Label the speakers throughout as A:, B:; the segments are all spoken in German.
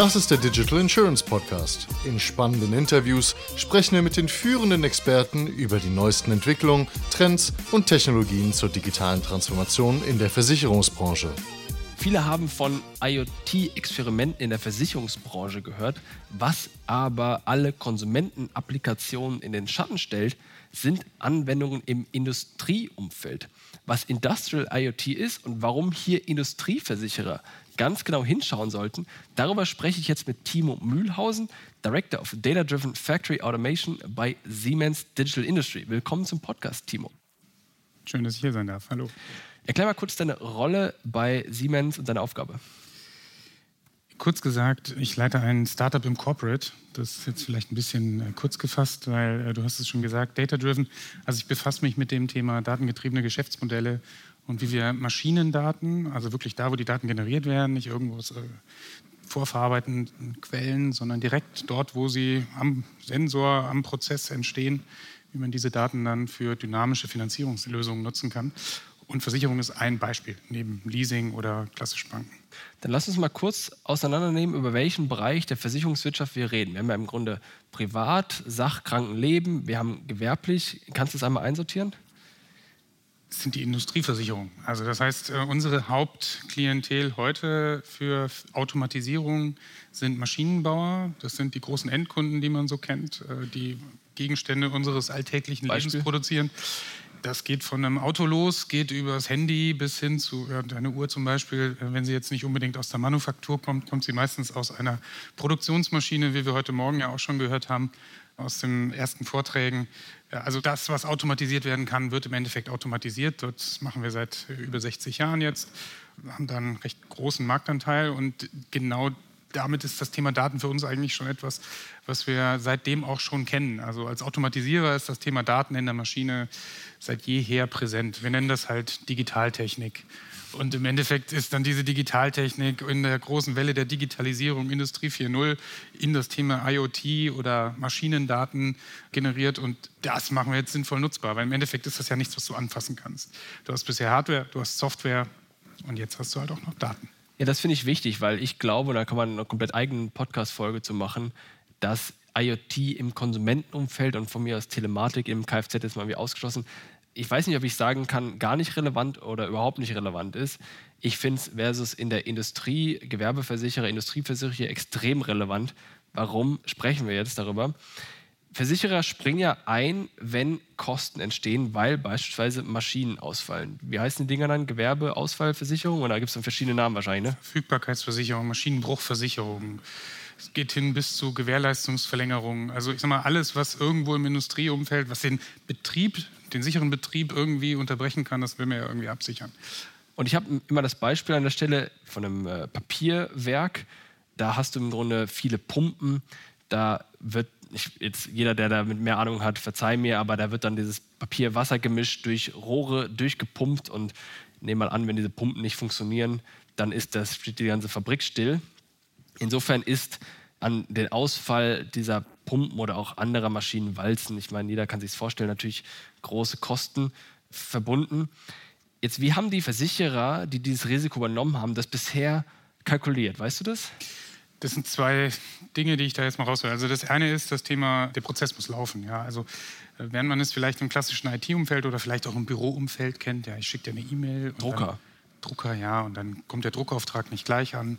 A: Das ist der Digital Insurance Podcast. In spannenden Interviews sprechen wir mit den führenden Experten über die neuesten Entwicklungen, Trends und Technologien zur digitalen Transformation in der Versicherungsbranche.
B: Viele haben von IoT-Experimenten in der Versicherungsbranche gehört. Was aber alle Konsumentenapplikationen in den Schatten stellt, sind Anwendungen im Industrieumfeld. Was Industrial IoT ist und warum hier Industrieversicherer ganz genau hinschauen sollten, darüber spreche ich jetzt mit Timo Mühlhausen, Director of Data Driven Factory Automation bei Siemens Digital Industry. Willkommen zum Podcast, Timo.
C: Schön, dass ich hier sein darf. Hallo.
B: Erklär mal kurz deine Rolle bei Siemens und deine Aufgabe.
C: Kurz gesagt, ich leite ein Startup im Corporate. Das ist jetzt vielleicht ein bisschen äh, kurz gefasst, weil äh, du hast es schon gesagt, Data-Driven. Also ich befasse mich mit dem Thema datengetriebene Geschäftsmodelle und wie wir Maschinendaten, also wirklich da, wo die Daten generiert werden, nicht irgendwo aus äh, vorverarbeitenden Quellen, sondern direkt dort, wo sie am Sensor, am Prozess entstehen, wie man diese Daten dann für dynamische Finanzierungslösungen nutzen kann. Und Versicherung ist ein Beispiel, neben Leasing oder klassisch Banken.
B: Dann lass uns mal kurz auseinandernehmen, über welchen Bereich der Versicherungswirtschaft wir reden. Wir haben ja im Grunde Privat, Sach, Krankenleben, wir haben gewerblich. Kannst du das einmal einsortieren?
C: Sind die Industrieversicherungen. Also das heißt, äh, unsere Hauptklientel heute für Automatisierung sind Maschinenbauer. Das sind die großen Endkunden, die man so kennt, äh, die Gegenstände unseres alltäglichen Beispiel? Lebens produzieren. Das geht von einem Auto los, geht über das Handy bis hin zu ja, deine Uhr zum Beispiel. Äh, wenn sie jetzt nicht unbedingt aus der Manufaktur kommt, kommt sie meistens aus einer Produktionsmaschine, wie wir heute Morgen ja auch schon gehört haben, aus den ersten Vorträgen. Also das, was automatisiert werden kann, wird im Endeffekt automatisiert. Das machen wir seit über 60 Jahren jetzt. Wir haben da einen recht großen Marktanteil und genau damit ist das Thema Daten für uns eigentlich schon etwas, was wir seitdem auch schon kennen. Also als Automatisierer ist das Thema Daten in der Maschine seit jeher präsent. Wir nennen das halt Digitaltechnik. Und im Endeffekt ist dann diese Digitaltechnik in der großen Welle der Digitalisierung, Industrie 4.0, in das Thema IoT oder Maschinendaten generiert. Und das machen wir jetzt sinnvoll nutzbar, weil im Endeffekt ist das ja nichts, was du anfassen kannst. Du hast bisher Hardware, du hast Software und jetzt hast du halt auch noch Daten.
B: Ja, das finde ich wichtig, weil ich glaube, da kann man eine komplett eigene Podcast-Folge zu machen, dass IoT im Konsumentenumfeld und von mir aus Telematik im Kfz ist mal wie ausgeschlossen. Ich weiß nicht, ob ich sagen kann, gar nicht relevant oder überhaupt nicht relevant ist. Ich finde es versus in der Industrie, Gewerbeversicherer, Industrieversicherer extrem relevant. Warum sprechen wir jetzt darüber? Versicherer springen ja ein, wenn Kosten entstehen, weil beispielsweise Maschinen ausfallen. Wie heißen die Dinger dann? Gewerbeausfallversicherung? Oder gibt es dann verschiedene Namen wahrscheinlich? Ne?
C: Verfügbarkeitsversicherung, Maschinenbruchversicherung. Es geht hin bis zu Gewährleistungsverlängerung. Also ich sage mal, alles, was irgendwo im Industrieumfeld, was den Betrieb, den sicheren Betrieb irgendwie unterbrechen kann, das will man ja irgendwie absichern.
B: Und ich habe immer das Beispiel an der Stelle von einem äh, Papierwerk. Da hast du im Grunde viele Pumpen. Da wird ich, jetzt jeder, der da mit mehr Ahnung hat, verzeih mir, aber da wird dann dieses Papier-Wasser gemischt durch Rohre durchgepumpt und nehme mal an, wenn diese Pumpen nicht funktionieren, dann ist das, steht die ganze Fabrik still. Insofern ist an den Ausfall dieser Pumpen oder auch anderer Maschinen, Walzen, ich meine, jeder kann sich vorstellen, natürlich große Kosten verbunden. Jetzt, wie haben die Versicherer, die dieses Risiko übernommen haben, das bisher kalkuliert? Weißt du das?
C: Das sind zwei Dinge, die ich da jetzt mal raushöre. Also das eine ist das Thema, der Prozess muss laufen. Ja? Also äh, während man es vielleicht im klassischen IT-Umfeld oder vielleicht auch im Büroumfeld kennt, ja, ich schicke dir eine E-Mail.
B: Drucker.
C: Dann, Drucker, ja, und dann kommt der Druckauftrag nicht gleich an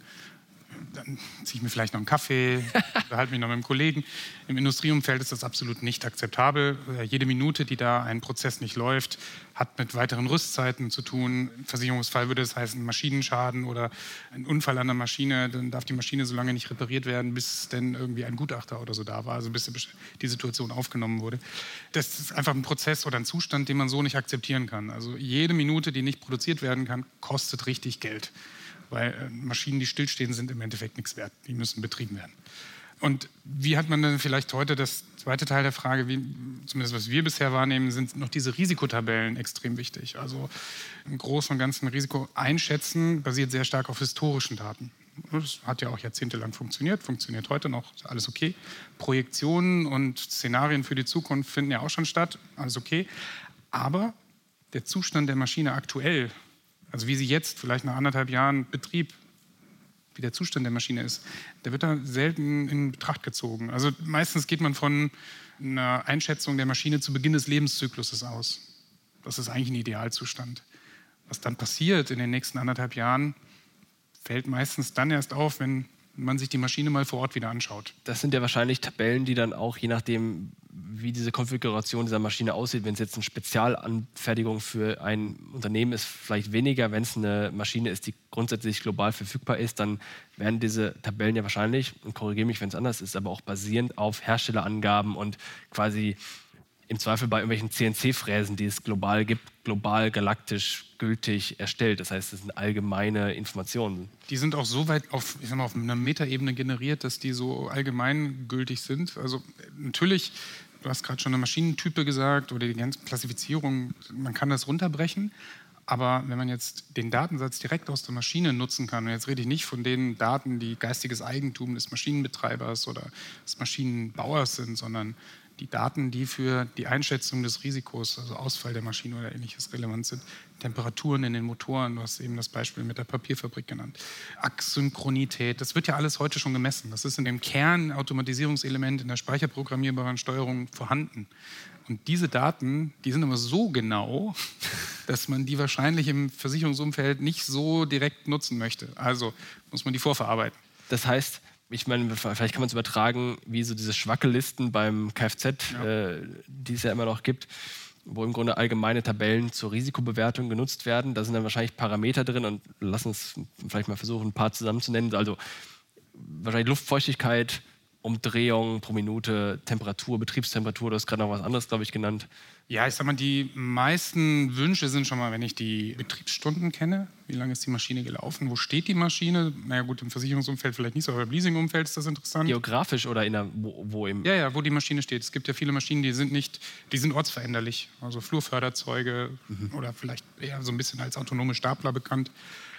C: dann ziehe ich mir vielleicht noch einen Kaffee, unterhalte mich noch mit einem Kollegen. Im Industrieumfeld ist das absolut nicht akzeptabel. Äh, jede Minute, die da ein Prozess nicht läuft, hat mit weiteren Rüstzeiten zu tun. Im Versicherungsfall würde es heißen Maschinenschaden oder ein Unfall an der Maschine. Dann darf die Maschine so lange nicht repariert werden, bis denn irgendwie ein Gutachter oder so da war, also bis die Situation aufgenommen wurde. Das ist einfach ein Prozess oder ein Zustand, den man so nicht akzeptieren kann. Also jede Minute, die nicht produziert werden kann, kostet richtig Geld weil äh, Maschinen, die stillstehen, sind im Endeffekt nichts wert. Die müssen betrieben werden. Und wie hat man dann vielleicht heute das zweite Teil der Frage, wie, zumindest was wir bisher wahrnehmen, sind noch diese Risikotabellen extrem wichtig. Also im Großen und Ganzen Risiko einschätzen basiert sehr stark auf historischen Daten. Das hat ja auch jahrzehntelang funktioniert, funktioniert heute noch, ist alles okay. Projektionen und Szenarien für die Zukunft finden ja auch schon statt, alles okay. Aber der Zustand der Maschine aktuell also wie sie jetzt, vielleicht nach anderthalb Jahren Betrieb, wie der Zustand der Maschine ist, der wird da selten in Betracht gezogen. Also meistens geht man von einer Einschätzung der Maschine zu Beginn des Lebenszykluses aus. Das ist eigentlich ein Idealzustand. Was dann passiert in den nächsten anderthalb Jahren, fällt meistens dann erst auf, wenn man sich die Maschine mal vor Ort wieder anschaut.
B: Das sind ja wahrscheinlich Tabellen, die dann auch, je nachdem, wie diese Konfiguration dieser Maschine aussieht, wenn es jetzt eine Spezialanfertigung für ein Unternehmen ist, vielleicht weniger. Wenn es eine Maschine ist, die grundsätzlich global verfügbar ist, dann werden diese Tabellen ja wahrscheinlich, und korrigiere mich, wenn es anders ist, aber auch basierend auf Herstellerangaben und quasi im Zweifel bei irgendwelchen CNC-Fräsen, die es global gibt, global galaktisch gültig erstellt. Das heißt, das sind allgemeine Informationen.
C: Die sind auch so weit auf, ich sag mal, auf einer Metaebene generiert, dass die so allgemein gültig sind. Also natürlich, du hast gerade schon eine Maschinentype gesagt oder die ganze Klassifizierung, man kann das runterbrechen. Aber wenn man jetzt den Datensatz direkt aus der Maschine nutzen kann, und jetzt rede ich nicht von den Daten, die geistiges Eigentum des Maschinenbetreibers oder des Maschinenbauers sind, sondern die Daten, die für die Einschätzung des Risikos, also Ausfall der Maschine oder ähnliches relevant sind, Temperaturen in den Motoren, du hast eben das Beispiel mit der Papierfabrik genannt, Achssynchronität, das wird ja alles heute schon gemessen. Das ist in dem Kernautomatisierungselement in der speicherprogrammierbaren Steuerung vorhanden. Und diese Daten, die sind aber so genau, dass man die wahrscheinlich im Versicherungsumfeld nicht so direkt nutzen möchte. Also muss man die vorverarbeiten.
B: Das heißt, ich meine, vielleicht kann man es übertragen, wie so diese Schwackellisten beim Kfz, ja. äh, die es ja immer noch gibt, wo im Grunde allgemeine Tabellen zur Risikobewertung genutzt werden. Da sind dann wahrscheinlich Parameter drin und lass uns vielleicht mal versuchen, ein paar zusammenzunennen. Also wahrscheinlich Luftfeuchtigkeit, Umdrehung pro Minute, Temperatur, Betriebstemperatur, du hast gerade noch was anderes, glaube ich, genannt.
C: Ja, ich sag mal, die meisten Wünsche sind schon mal, wenn ich die Betriebsstunden kenne. Wie lange ist die Maschine gelaufen? Wo steht die Maschine? Naja, gut, im Versicherungsumfeld vielleicht nicht so, aber im Leasingumfeld ist das interessant.
B: Geografisch oder in der, wo, wo, im.
C: Ja, ja, wo die Maschine steht. Es gibt ja viele Maschinen, die sind nicht, die sind ortsveränderlich. Also Flurförderzeuge mhm. oder vielleicht eher so ein bisschen als autonome Stapler bekannt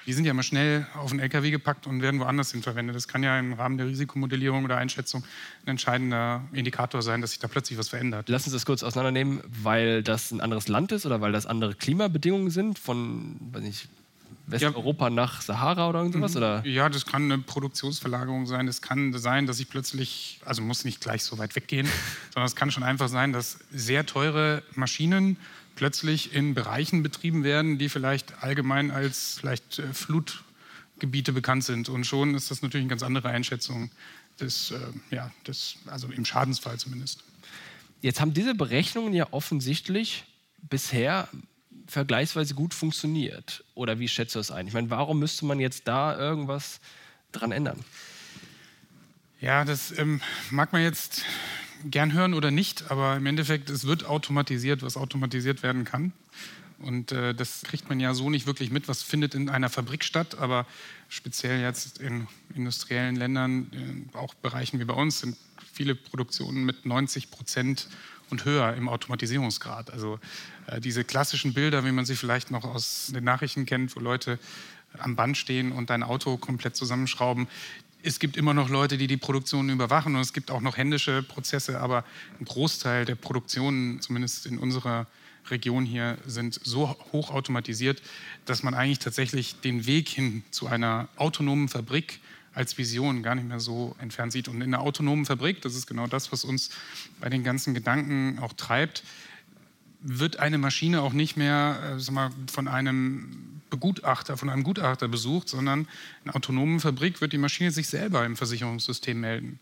C: die sind ja mal schnell auf den LKW gepackt und werden woanders hin verwendet. Das kann ja im Rahmen der Risikomodellierung oder Einschätzung ein entscheidender Indikator sein, dass sich da plötzlich was verändert.
B: Lass uns das kurz auseinandernehmen, weil das ein anderes Land ist oder weil das andere Klimabedingungen sind von, weiß nicht, Westeuropa ja. nach Sahara oder irgendwas? Oder?
C: Ja, das kann eine Produktionsverlagerung sein. Es kann sein, dass ich plötzlich, also muss nicht gleich so weit weggehen, sondern es kann schon einfach sein, dass sehr teure Maschinen plötzlich in Bereichen betrieben werden, die vielleicht allgemein als vielleicht äh, Flutgebiete bekannt sind. Und schon ist das natürlich eine ganz andere Einschätzung des, äh, ja, des, also im Schadensfall zumindest.
B: Jetzt haben diese Berechnungen ja offensichtlich bisher vergleichsweise gut funktioniert. Oder wie schätzt du das ein? Ich meine, warum müsste man jetzt da irgendwas dran ändern?
C: Ja, das ähm, mag man jetzt gern hören oder nicht, aber im Endeffekt, es wird automatisiert, was automatisiert werden kann. Und äh, das kriegt man ja so nicht wirklich mit, was findet in einer Fabrik statt. Aber speziell jetzt in industriellen Ländern, in auch Bereichen wie bei uns, sind viele Produktionen mit 90 Prozent und höher im Automatisierungsgrad. Also äh, diese klassischen Bilder, wie man sie vielleicht noch aus den Nachrichten kennt, wo Leute am Band stehen und dein Auto komplett zusammenschrauben, es gibt immer noch Leute, die die Produktion überwachen und es gibt auch noch händische Prozesse, aber ein Großteil der Produktionen, zumindest in unserer Region hier, sind so hoch automatisiert, dass man eigentlich tatsächlich den Weg hin zu einer autonomen Fabrik als Vision gar nicht mehr so entfernt sieht. Und in einer autonomen Fabrik, das ist genau das, was uns bei den ganzen Gedanken auch treibt, wird eine Maschine auch nicht mehr äh, mal, von einem Begutachter, von einem Gutachter besucht, sondern in einer autonomen Fabrik wird die Maschine sich selber im Versicherungssystem melden.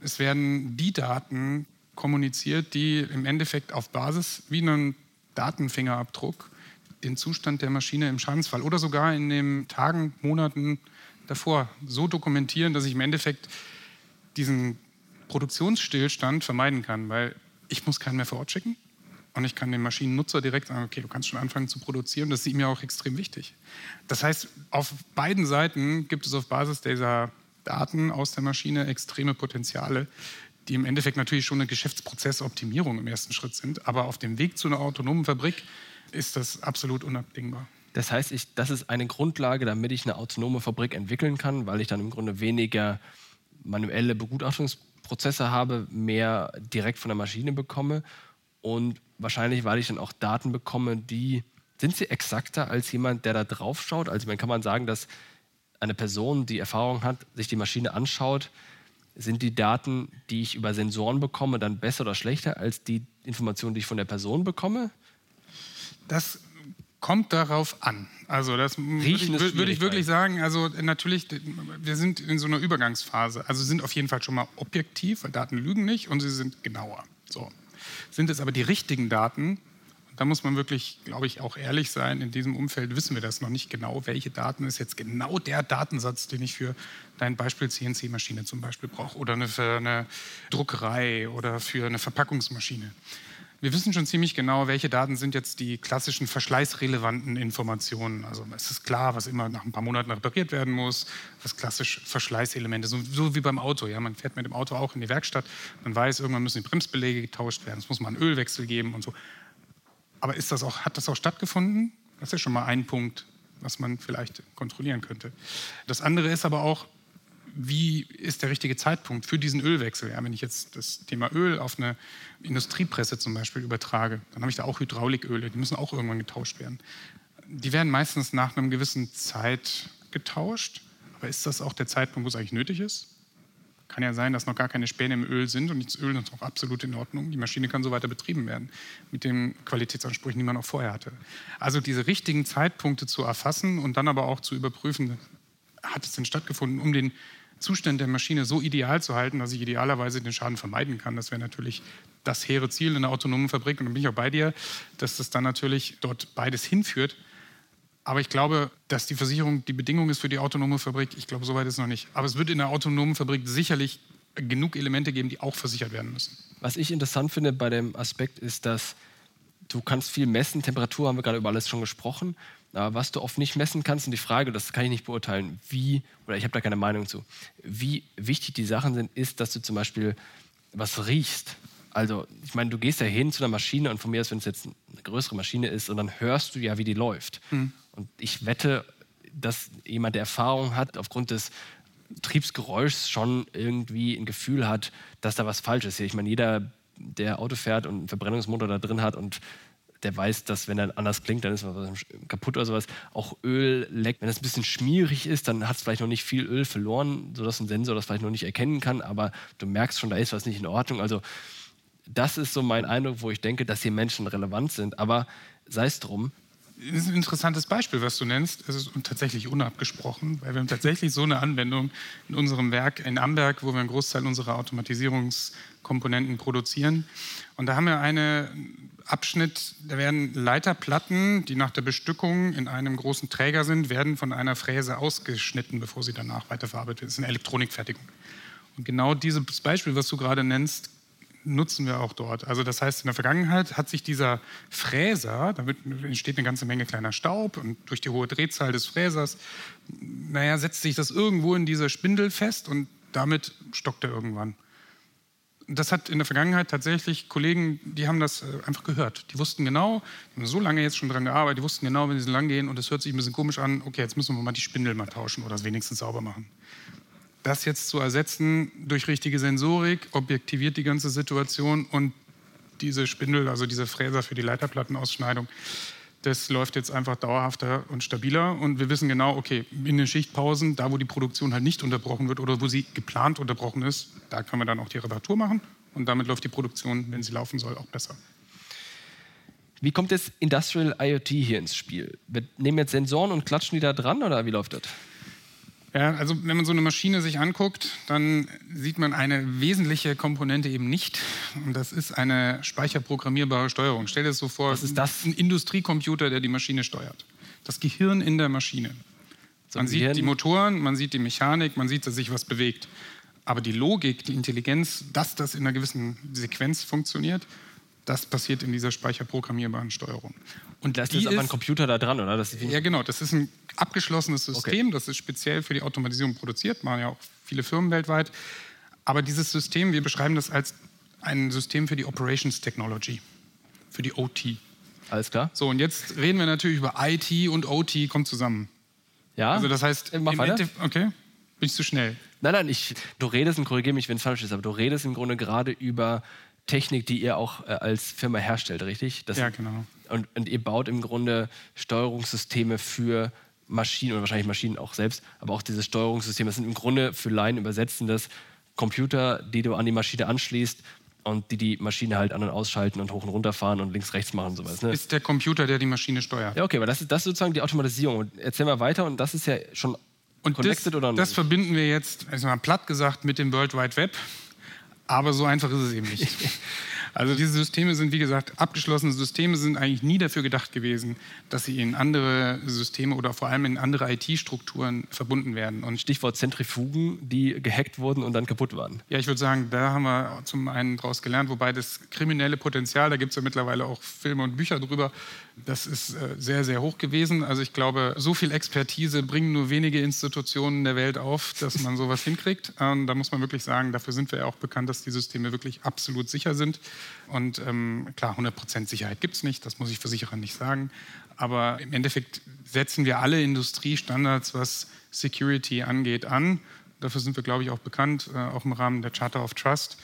C: Es werden die Daten kommuniziert, die im Endeffekt auf Basis wie einen Datenfingerabdruck den Zustand der Maschine im Schadensfall oder sogar in den Tagen, Monaten davor so dokumentieren, dass ich im Endeffekt diesen Produktionsstillstand vermeiden kann, weil ich muss keinen mehr vor Ort schicken. Und ich kann dem Maschinennutzer direkt sagen, okay, du kannst schon anfangen zu produzieren. Das ist ihm ja auch extrem wichtig. Das heißt, auf beiden Seiten gibt es auf Basis dieser Daten aus der Maschine extreme Potenziale, die im Endeffekt natürlich schon eine Geschäftsprozessoptimierung im ersten Schritt sind. Aber auf dem Weg zu einer autonomen Fabrik ist das absolut unabdingbar.
B: Das heißt, ich, das ist eine Grundlage, damit ich eine autonome Fabrik entwickeln kann, weil ich dann im Grunde weniger manuelle Begutachtungsprozesse habe, mehr direkt von der Maschine bekomme und wahrscheinlich, weil ich dann auch Daten bekomme, die sind sie exakter als jemand, der da drauf schaut. Also man kann man sagen, dass eine Person, die Erfahrung hat, sich die Maschine anschaut, sind die Daten, die ich über Sensoren bekomme, dann besser oder schlechter als die Informationen, die ich von der Person bekomme?
C: Das kommt darauf an. Also das Riechen würde ich, würd ich wirklich sagen, also natürlich, wir sind in so einer Übergangsphase. Also sind auf jeden Fall schon mal objektiv, weil Daten lügen nicht und sie sind genauer. So. Sind es aber die richtigen Daten, da muss man wirklich, glaube ich, auch ehrlich sein. In diesem Umfeld wissen wir das noch nicht genau, welche Daten ist jetzt genau der Datensatz, den ich für dein Beispiel CNC-Maschine zum Beispiel brauche oder eine, für eine Druckerei oder für eine Verpackungsmaschine. Wir wissen schon ziemlich genau, welche Daten sind jetzt die klassischen verschleißrelevanten Informationen. Also es ist klar, was immer nach ein paar Monaten repariert werden muss, was klassisch Verschleißelemente sind. So, so wie beim Auto. Ja, man fährt mit dem Auto auch in die Werkstatt. Man weiß, irgendwann müssen die Bremsbeläge getauscht werden. Es muss mal einen Ölwechsel geben und so. Aber ist das auch, hat das auch stattgefunden? Das ist ja schon mal ein Punkt, was man vielleicht kontrollieren könnte. Das andere ist aber auch, wie ist der richtige Zeitpunkt für diesen Ölwechsel? Ja, wenn ich jetzt das Thema Öl auf eine Industriepresse zum Beispiel übertrage, dann habe ich da auch Hydrauliköle, die müssen auch irgendwann getauscht werden. Die werden meistens nach einer gewissen Zeit getauscht, aber ist das auch der Zeitpunkt, wo es eigentlich nötig ist? Kann ja sein, dass noch gar keine Späne im Öl sind und das Öl ist auch absolut in Ordnung. Die Maschine kann so weiter betrieben werden mit den Qualitätsansprüchen, die man auch vorher hatte. Also diese richtigen Zeitpunkte zu erfassen und dann aber auch zu überprüfen, hat es denn stattgefunden, um den Zustand der Maschine so ideal zu halten, dass ich idealerweise den Schaden vermeiden kann. Das wäre natürlich das hehre Ziel in einer autonomen Fabrik. Und da bin ich auch bei dir, dass das dann natürlich dort beides hinführt. Aber ich glaube, dass die Versicherung die Bedingung ist für die autonome Fabrik. Ich glaube, soweit ist es noch nicht. Aber es wird in der autonomen Fabrik sicherlich genug Elemente geben, die auch versichert werden müssen.
B: Was ich interessant finde bei dem Aspekt ist, dass du kannst viel messen. Temperatur haben wir gerade über alles schon gesprochen. Was du oft nicht messen kannst, und die Frage, das kann ich nicht beurteilen, wie, oder ich habe da keine Meinung zu, wie wichtig die Sachen sind, ist, dass du zum Beispiel was riechst. Also, ich meine, du gehst ja hin zu einer Maschine und von mir aus, wenn es jetzt eine größere Maschine ist, und dann hörst du ja, wie die läuft. Mhm. Und ich wette, dass jemand, der Erfahrung hat, aufgrund des Betriebsgeräuschs schon irgendwie ein Gefühl hat, dass da was falsch ist. Ich meine, jeder, der Auto fährt und einen Verbrennungsmotor da drin hat und der weiß, dass wenn er anders klingt, dann ist was kaputt oder sowas. Auch Öl leckt. Wenn es ein bisschen schmierig ist, dann hat es vielleicht noch nicht viel Öl verloren, sodass ein Sensor das vielleicht noch nicht erkennen kann, aber du merkst schon, da ist was nicht in Ordnung. Also das ist so mein Eindruck, wo ich denke, dass hier Menschen relevant sind. Aber sei es drum,
C: das ist ein interessantes Beispiel, was du nennst. Es ist tatsächlich unabgesprochen, weil wir haben tatsächlich so eine Anwendung in unserem Werk in Amberg, wo wir einen Großteil unserer Automatisierungskomponenten produzieren. Und da haben wir einen Abschnitt, da werden Leiterplatten, die nach der Bestückung in einem großen Träger sind, werden von einer Fräse ausgeschnitten, bevor sie danach weiterverarbeitet werden. Das ist eine Elektronikfertigung. Und genau dieses Beispiel, was du gerade nennst, nutzen wir auch dort. Also das heißt, in der Vergangenheit hat sich dieser Fräser, da entsteht eine ganze Menge kleiner Staub und durch die hohe Drehzahl des Fräsers, naja, setzt sich das irgendwo in dieser Spindel fest und damit stockt er irgendwann. Das hat in der Vergangenheit tatsächlich Kollegen, die haben das äh, einfach gehört. Die wussten genau, die haben so lange jetzt schon dran gearbeitet, die wussten genau, wenn sie lang gehen und es hört sich ein bisschen komisch an, okay, jetzt müssen wir mal die Spindel mal tauschen oder es wenigstens sauber machen das jetzt zu ersetzen durch richtige Sensorik, objektiviert die ganze Situation und diese Spindel, also diese Fräser für die Leiterplattenausschneidung, das läuft jetzt einfach dauerhafter und stabiler. Und wir wissen genau, okay, in den Schichtpausen, da wo die Produktion halt nicht unterbrochen wird oder wo sie geplant unterbrochen ist, da können wir dann auch die Reparatur machen. Und damit läuft die Produktion, wenn sie laufen soll, auch besser.
B: Wie kommt jetzt Industrial IoT hier ins Spiel? Wir nehmen jetzt Sensoren und klatschen die da dran oder wie läuft das?
C: Ja, also wenn man so eine Maschine sich anguckt, dann sieht man eine wesentliche Komponente eben nicht. Und das ist eine speicherprogrammierbare Steuerung. Stell dir das so vor,
B: Was ist das?
C: ein Industriecomputer, der die Maschine steuert. Das Gehirn in der Maschine. So man sieht Gehirn. die Motoren, man sieht die Mechanik, man sieht, dass sich was bewegt. Aber die Logik, die Intelligenz, dass das in einer gewissen Sequenz funktioniert, das passiert in dieser speicherprogrammierbaren Steuerung.
B: Und das ist aber ein Computer da dran, oder?
C: ja, genau. Das ist ein abgeschlossenes System. Okay. Das ist speziell für die Automatisierung produziert. Machen ja auch viele Firmen weltweit. Aber dieses System, wir beschreiben das als ein System für die Operations Technology, für die OT.
B: Alles klar.
C: So, und jetzt reden wir natürlich über IT und OT kommt zusammen.
B: Ja.
C: Also das heißt,
B: Mach weiter.
C: okay, bin ich zu schnell?
B: Nein, nein, ich, du redest und korrigiere mich, wenn es falsch ist, aber du redest im Grunde gerade über Technik, die ihr auch äh, als Firma herstellt, richtig?
C: Das, ja, genau.
B: Und, und, ihr baut im Grunde Steuerungssysteme für Maschinen oder wahrscheinlich Maschinen auch selbst, aber auch dieses Steuerungssystem. Das sind im Grunde für Laien übersetzen das Computer, die du an die Maschine anschließt und die die Maschine halt an- und ausschalten und hoch und runter fahren und links, rechts machen und sowas. Ne?
C: Ist der Computer, der die Maschine steuert.
B: Ja, okay, aber das ist, das ist sozusagen die Automatisierung. Und erzähl mal weiter und das ist ja schon
C: Und
B: connected
C: das,
B: oder
C: das
B: nicht?
C: verbinden wir jetzt, also mal platt gesagt, mit dem World Wide Web. Aber so einfach ist es eben nicht. Also diese Systeme sind, wie gesagt, abgeschlossene Systeme sind eigentlich nie dafür gedacht gewesen, dass sie in andere Systeme oder vor allem in andere IT-Strukturen verbunden werden. Und
B: Stichwort Zentrifugen, die gehackt wurden und dann kaputt waren.
C: ja, ich würde sagen, da haben wir zum einen daraus gelernt, wobei das kriminelle Potenzial, da gibt es ja mittlerweile auch Filme und Bücher drüber, das ist äh, sehr, sehr hoch gewesen. Also ich glaube, so viel Expertise bringen nur wenige Institutionen der Welt auf, dass man sowas hinkriegt. Und da muss man wirklich sagen, dafür sind wir ja auch bekannt, dass die Systeme wirklich absolut sicher sind. Und ähm, klar, 100% Sicherheit gibt es nicht, das muss ich Versicherern nicht sagen. Aber im Endeffekt setzen wir alle Industriestandards, was Security angeht, an. Dafür sind wir, glaube ich, auch bekannt, äh, auch im Rahmen der Charter of Trust,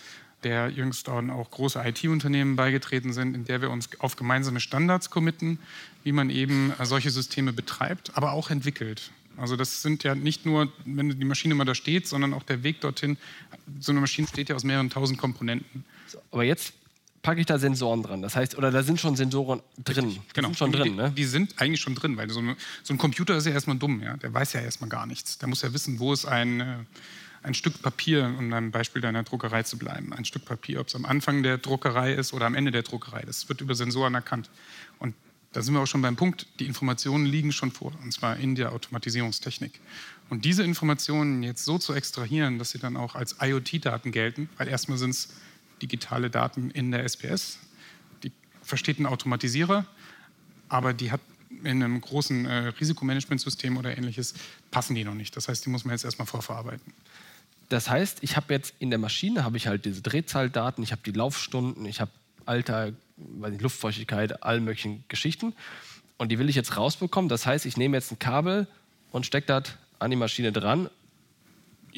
C: der jüngst auch große IT-Unternehmen beigetreten sind, in der wir uns auf gemeinsame Standards committen, wie man eben äh, solche Systeme betreibt, aber auch entwickelt. Also das sind ja nicht nur, wenn die Maschine mal da steht, sondern auch der Weg dorthin. So eine Maschine steht ja aus mehreren tausend Komponenten.
B: Aber jetzt packe ich da Sensoren dran. Das heißt, oder da sind schon Sensoren drin. Die
C: Genau.
B: sind schon
C: die,
B: drin, ne?
C: Die sind eigentlich schon drin, weil so, eine, so ein Computer ist ja erstmal dumm, ja. Der weiß ja erstmal gar nichts. Der muss ja wissen, wo ist ein, äh, ein Stück Papier, um beim Beispiel deiner Druckerei zu bleiben. Ein Stück Papier, ob es am Anfang der Druckerei ist oder am Ende der Druckerei. Das wird über Sensoren erkannt. Und da sind wir auch schon beim Punkt, die Informationen liegen schon vor, und zwar in der Automatisierungstechnik. Und diese Informationen jetzt so zu extrahieren, dass sie dann auch als IoT-Daten gelten, weil erstmal sind es digitale Daten in der SPS, die versteht ein Automatisierer, aber die hat in einem großen äh, Risikomanagementsystem oder ähnliches, passen die noch nicht. Das heißt, die muss man jetzt erstmal vorverarbeiten.
B: Das heißt, ich habe jetzt in der Maschine habe ich halt diese Drehzahldaten, ich habe die Laufstunden, ich habe Alter, nicht, Luftfeuchtigkeit, all möglichen Geschichten. Und die will ich jetzt rausbekommen. Das heißt, ich nehme jetzt ein Kabel und stecke das an die Maschine dran.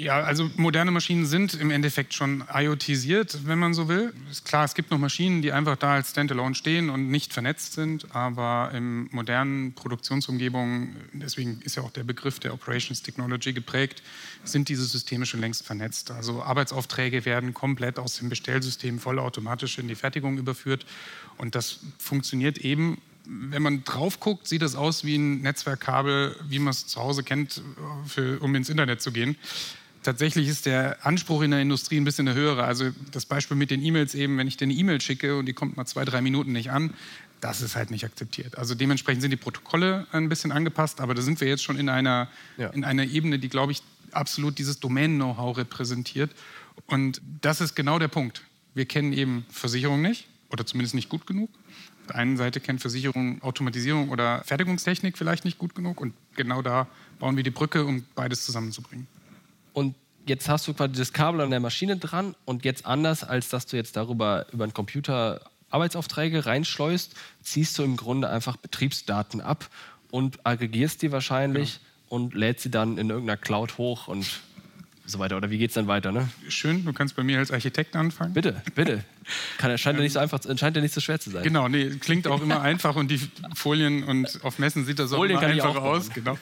C: Ja, also moderne Maschinen sind im Endeffekt schon IoTisiert, wenn man so will. Ist klar, es gibt noch Maschinen, die einfach da als Standalone stehen und nicht vernetzt sind, aber in modernen Produktionsumgebungen, deswegen ist ja auch der Begriff der Operations Technology geprägt, sind diese Systeme schon längst vernetzt. Also Arbeitsaufträge werden komplett aus dem Bestellsystem vollautomatisch in die Fertigung überführt und das funktioniert eben wenn man drauf guckt, sieht das aus wie ein Netzwerkkabel, wie man es zu Hause kennt, für, um ins Internet zu gehen. Tatsächlich ist der Anspruch in der Industrie ein bisschen der höhere. Also das Beispiel mit den E-Mails eben, wenn ich dir eine E-Mail schicke und die kommt mal zwei, drei Minuten nicht an, das ist halt nicht akzeptiert. Also dementsprechend sind die Protokolle ein bisschen angepasst, aber da sind wir jetzt schon in einer,
B: Ja.
C: in einer Ebene, die, glaube ich, absolut dieses Domain-Know-how repräsentiert. Und das ist genau der Punkt. Wir kennen eben Versicherung nicht oder zumindest nicht gut genug. Auf der einen Seite kennt Versicherung Automatisierung oder Fertigungstechnik vielleicht nicht gut genug und genau da bauen wir die Brücke, um beides zusammenzubringen.
B: Und jetzt hast du quasi das Kabel an der Maschine dran und jetzt anders, als dass du jetzt darüber über einen Computer Arbeitsaufträge reinschleust, ziehst du im Grunde einfach Betriebsdaten ab und aggregierst die wahrscheinlich und lädst sie dann in irgendeiner Cloud hoch und so weiter. Oder wie geht es dann weiter? Ne?
C: Schön, du kannst bei mir als Architekt anfangen.
B: Bitte, bitte. Kann, scheint, ja nicht so einfach, scheint ja nicht so schwer zu sein.
C: Genau, nee, klingt auch immer einfach und die Folien und auf Messen sieht das auch
B: Folien
C: immer einfach aus. Genau.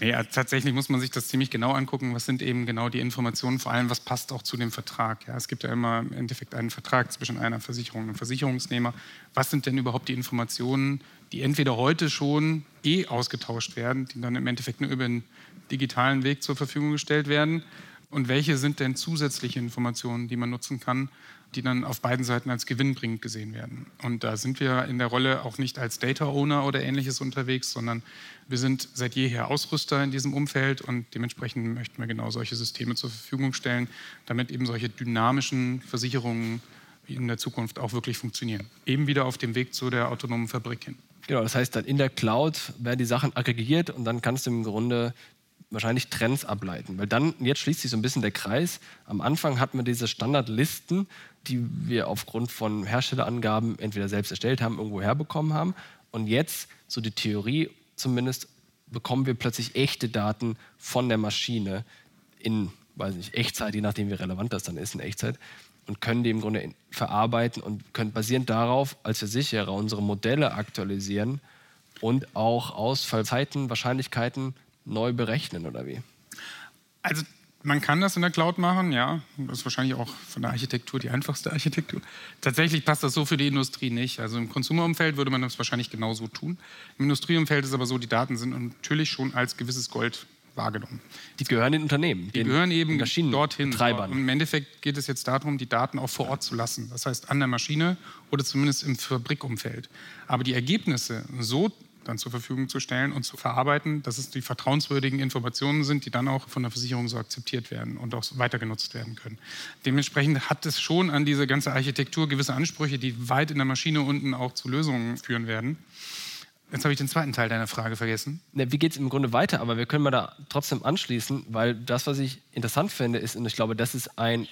C: Ja, tatsächlich muss man sich das ziemlich genau angucken. Was sind eben genau die Informationen, vor allem was passt auch zu dem Vertrag. Ja, es gibt ja immer im Endeffekt einen Vertrag zwischen einer Versicherung und einem Versicherungsnehmer. Was sind denn überhaupt die Informationen, die entweder heute schon eh ausgetauscht werden, die dann im Endeffekt nur über den digitalen Weg zur Verfügung gestellt werden? Und welche sind denn zusätzliche Informationen, die man nutzen kann, die dann auf beiden Seiten als gewinnbringend gesehen werden? Und da sind wir in der Rolle auch nicht als Data Owner oder ähnliches unterwegs, sondern wir sind seit jeher Ausrüster in diesem Umfeld und dementsprechend möchten wir genau solche Systeme zur Verfügung stellen, damit eben solche dynamischen Versicherungen in der Zukunft auch wirklich funktionieren. Eben wieder auf dem Weg zu der autonomen Fabrik hin.
B: Genau, das heißt dann in der Cloud werden die Sachen aggregiert und dann kannst du im Grunde wahrscheinlich Trends ableiten. Weil dann, jetzt schließt sich so ein bisschen der Kreis. Am Anfang hatten wir diese Standardlisten, die wir aufgrund von Herstellerangaben entweder selbst erstellt haben, irgendwo herbekommen haben. Und jetzt, so die Theorie zumindest, bekommen wir plötzlich echte Daten von der Maschine in, weiß nicht, Echtzeit, je nachdem wie relevant das dann ist in Echtzeit, und können die im Grunde verarbeiten und können basierend darauf als Versicherer unsere Modelle aktualisieren und auch Ausfallzeiten, Wahrscheinlichkeiten neu berechnen oder wie?
C: Also man kann das in der Cloud machen, ja. Das ist wahrscheinlich auch von der Architektur die einfachste Architektur. Tatsächlich passt das so für die Industrie nicht. Also im Konsumerumfeld würde man das wahrscheinlich genauso tun. Im Industrieumfeld ist aber so, die Daten sind natürlich schon als gewisses Gold wahrgenommen.
B: Die gehören den Unternehmen,
C: die gehören eben
B: Maschinen
C: dorthin.
B: Betreibern.
C: Und Im Endeffekt geht es jetzt darum, die Daten auch vor Ort zu lassen. Das heißt an der Maschine oder zumindest im Fabrikumfeld. Aber die Ergebnisse so dann zur Verfügung zu stellen und zu verarbeiten, dass es die vertrauenswürdigen Informationen sind, die dann auch von der Versicherung so akzeptiert werden und auch weiter genutzt werden können. Dementsprechend hat es schon an diese ganze Architektur gewisse Ansprüche, die weit in der Maschine unten auch zu Lösungen führen werden. Jetzt habe ich den zweiten Teil deiner Frage vergessen.
B: Wie geht es im Grunde weiter? Aber wir können mal da trotzdem anschließen, weil das, was ich interessant finde, ist, und ich glaube, das ist ein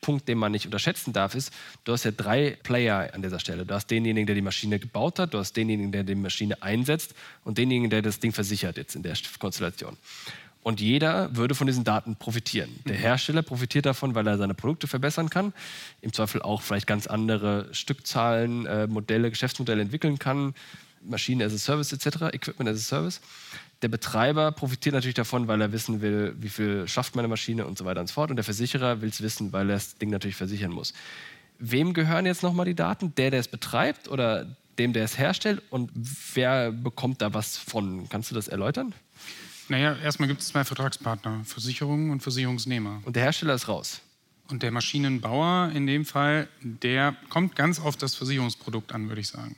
B: Punkt, den man nicht unterschätzen darf, ist, du hast ja drei Player an dieser Stelle. Du hast denjenigen, der die Maschine gebaut hat, du hast denjenigen, der die Maschine einsetzt und denjenigen, der das Ding versichert jetzt in der Konstellation. Und jeder würde von diesen Daten profitieren. Der mhm. Hersteller profitiert davon, weil er seine Produkte verbessern kann, im Zweifel auch vielleicht ganz andere Stückzahlen, äh, Modelle, Geschäftsmodelle entwickeln kann, Maschinen as a Service etc., Equipment as a Service. Der Betreiber profitiert natürlich davon, weil er wissen will, wie viel schafft meine Maschine und so weiter und so fort. Und der Versicherer will es wissen, weil er das Ding natürlich versichern muss. Wem gehören jetzt nochmal die Daten? Der, der es betreibt oder dem, der es herstellt? Und wer bekommt da was von? Kannst du das erläutern?
C: Naja, erstmal gibt es zwei Vertragspartner, Versicherungen und Versicherungsnehmer.
B: Und der Hersteller ist raus.
C: Und der Maschinenbauer in dem Fall, der kommt ganz auf das Versicherungsprodukt an, würde ich sagen.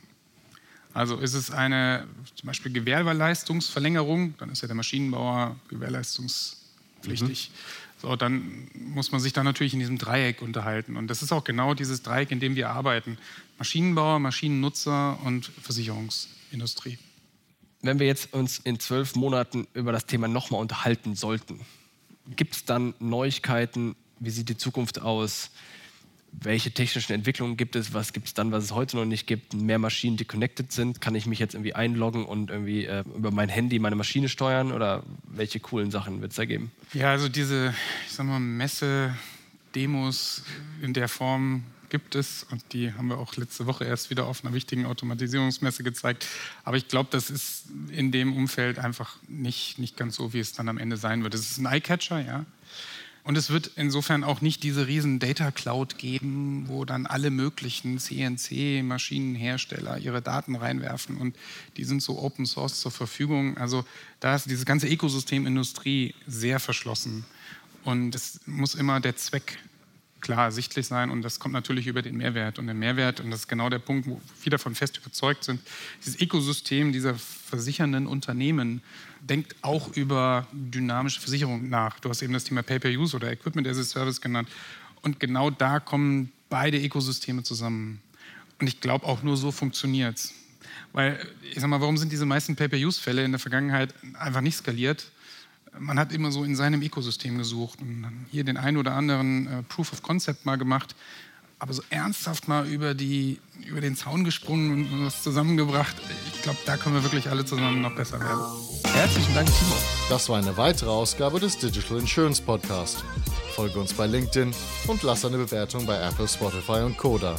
C: Also ist es eine zum Beispiel Gewährleistungsverlängerung, dann ist ja der Maschinenbauer gewährleistungspflichtig. Mhm. So, dann muss man sich da natürlich in diesem Dreieck unterhalten. Und das ist auch genau dieses Dreieck, in dem wir arbeiten. Maschinenbauer, Maschinennutzer und Versicherungsindustrie.
B: Wenn wir jetzt uns in zwölf Monaten über das Thema nochmal unterhalten sollten, gibt es dann Neuigkeiten? Wie sieht die Zukunft aus? Welche technischen Entwicklungen gibt es, was gibt es dann, was es heute noch nicht gibt, mehr Maschinen, die connected sind, kann ich mich jetzt irgendwie einloggen und irgendwie äh, über mein Handy meine Maschine steuern oder welche coolen Sachen wird es da geben?
C: Ja, also diese, ich sag mal, Messe-Demos in der Form gibt es und die haben wir auch letzte Woche erst wieder auf einer wichtigen Automatisierungsmesse gezeigt. Aber ich glaube, das ist in dem Umfeld einfach nicht, nicht ganz so, wie es dann am Ende sein wird. Es ist ein Eyecatcher, ja. Und es wird insofern auch nicht diese riesen Data Cloud geben, wo dann alle möglichen CNC-Maschinenhersteller ihre Daten reinwerfen und die sind so Open Source zur Verfügung. Also da ist dieses ganze Ökosystem Industrie sehr verschlossen. Und es muss immer der Zweck klar ersichtlich sein und das kommt natürlich über den Mehrwert. Und der Mehrwert, und das ist genau der Punkt, wo viele davon fest überzeugt sind, dieses Ökosystem dieser versichernden Unternehmen denkt auch über dynamische Versicherung nach. Du hast eben das Thema Pay-per-Use oder Equipment as a Service genannt. Und genau da kommen beide Ökosysteme zusammen. Und ich glaube, auch nur so funktioniert es. Weil, ich sag mal, warum sind diese meisten Pay-per-Use-Fälle in der Vergangenheit einfach nicht skaliert? Man hat immer so in seinem Ökosystem gesucht und hier den einen oder anderen äh, Proof of Concept mal gemacht, aber so ernsthaft mal über, die, über den Zaun gesprungen und was zusammengebracht. Ich glaube, da können wir wirklich alle zusammen noch besser werden.
B: Herzlichen Dank, Timo.
A: Das war eine weitere Ausgabe des Digital Insurance Podcast. Folge uns bei LinkedIn und lass eine Bewertung bei Apple, Spotify und Koda.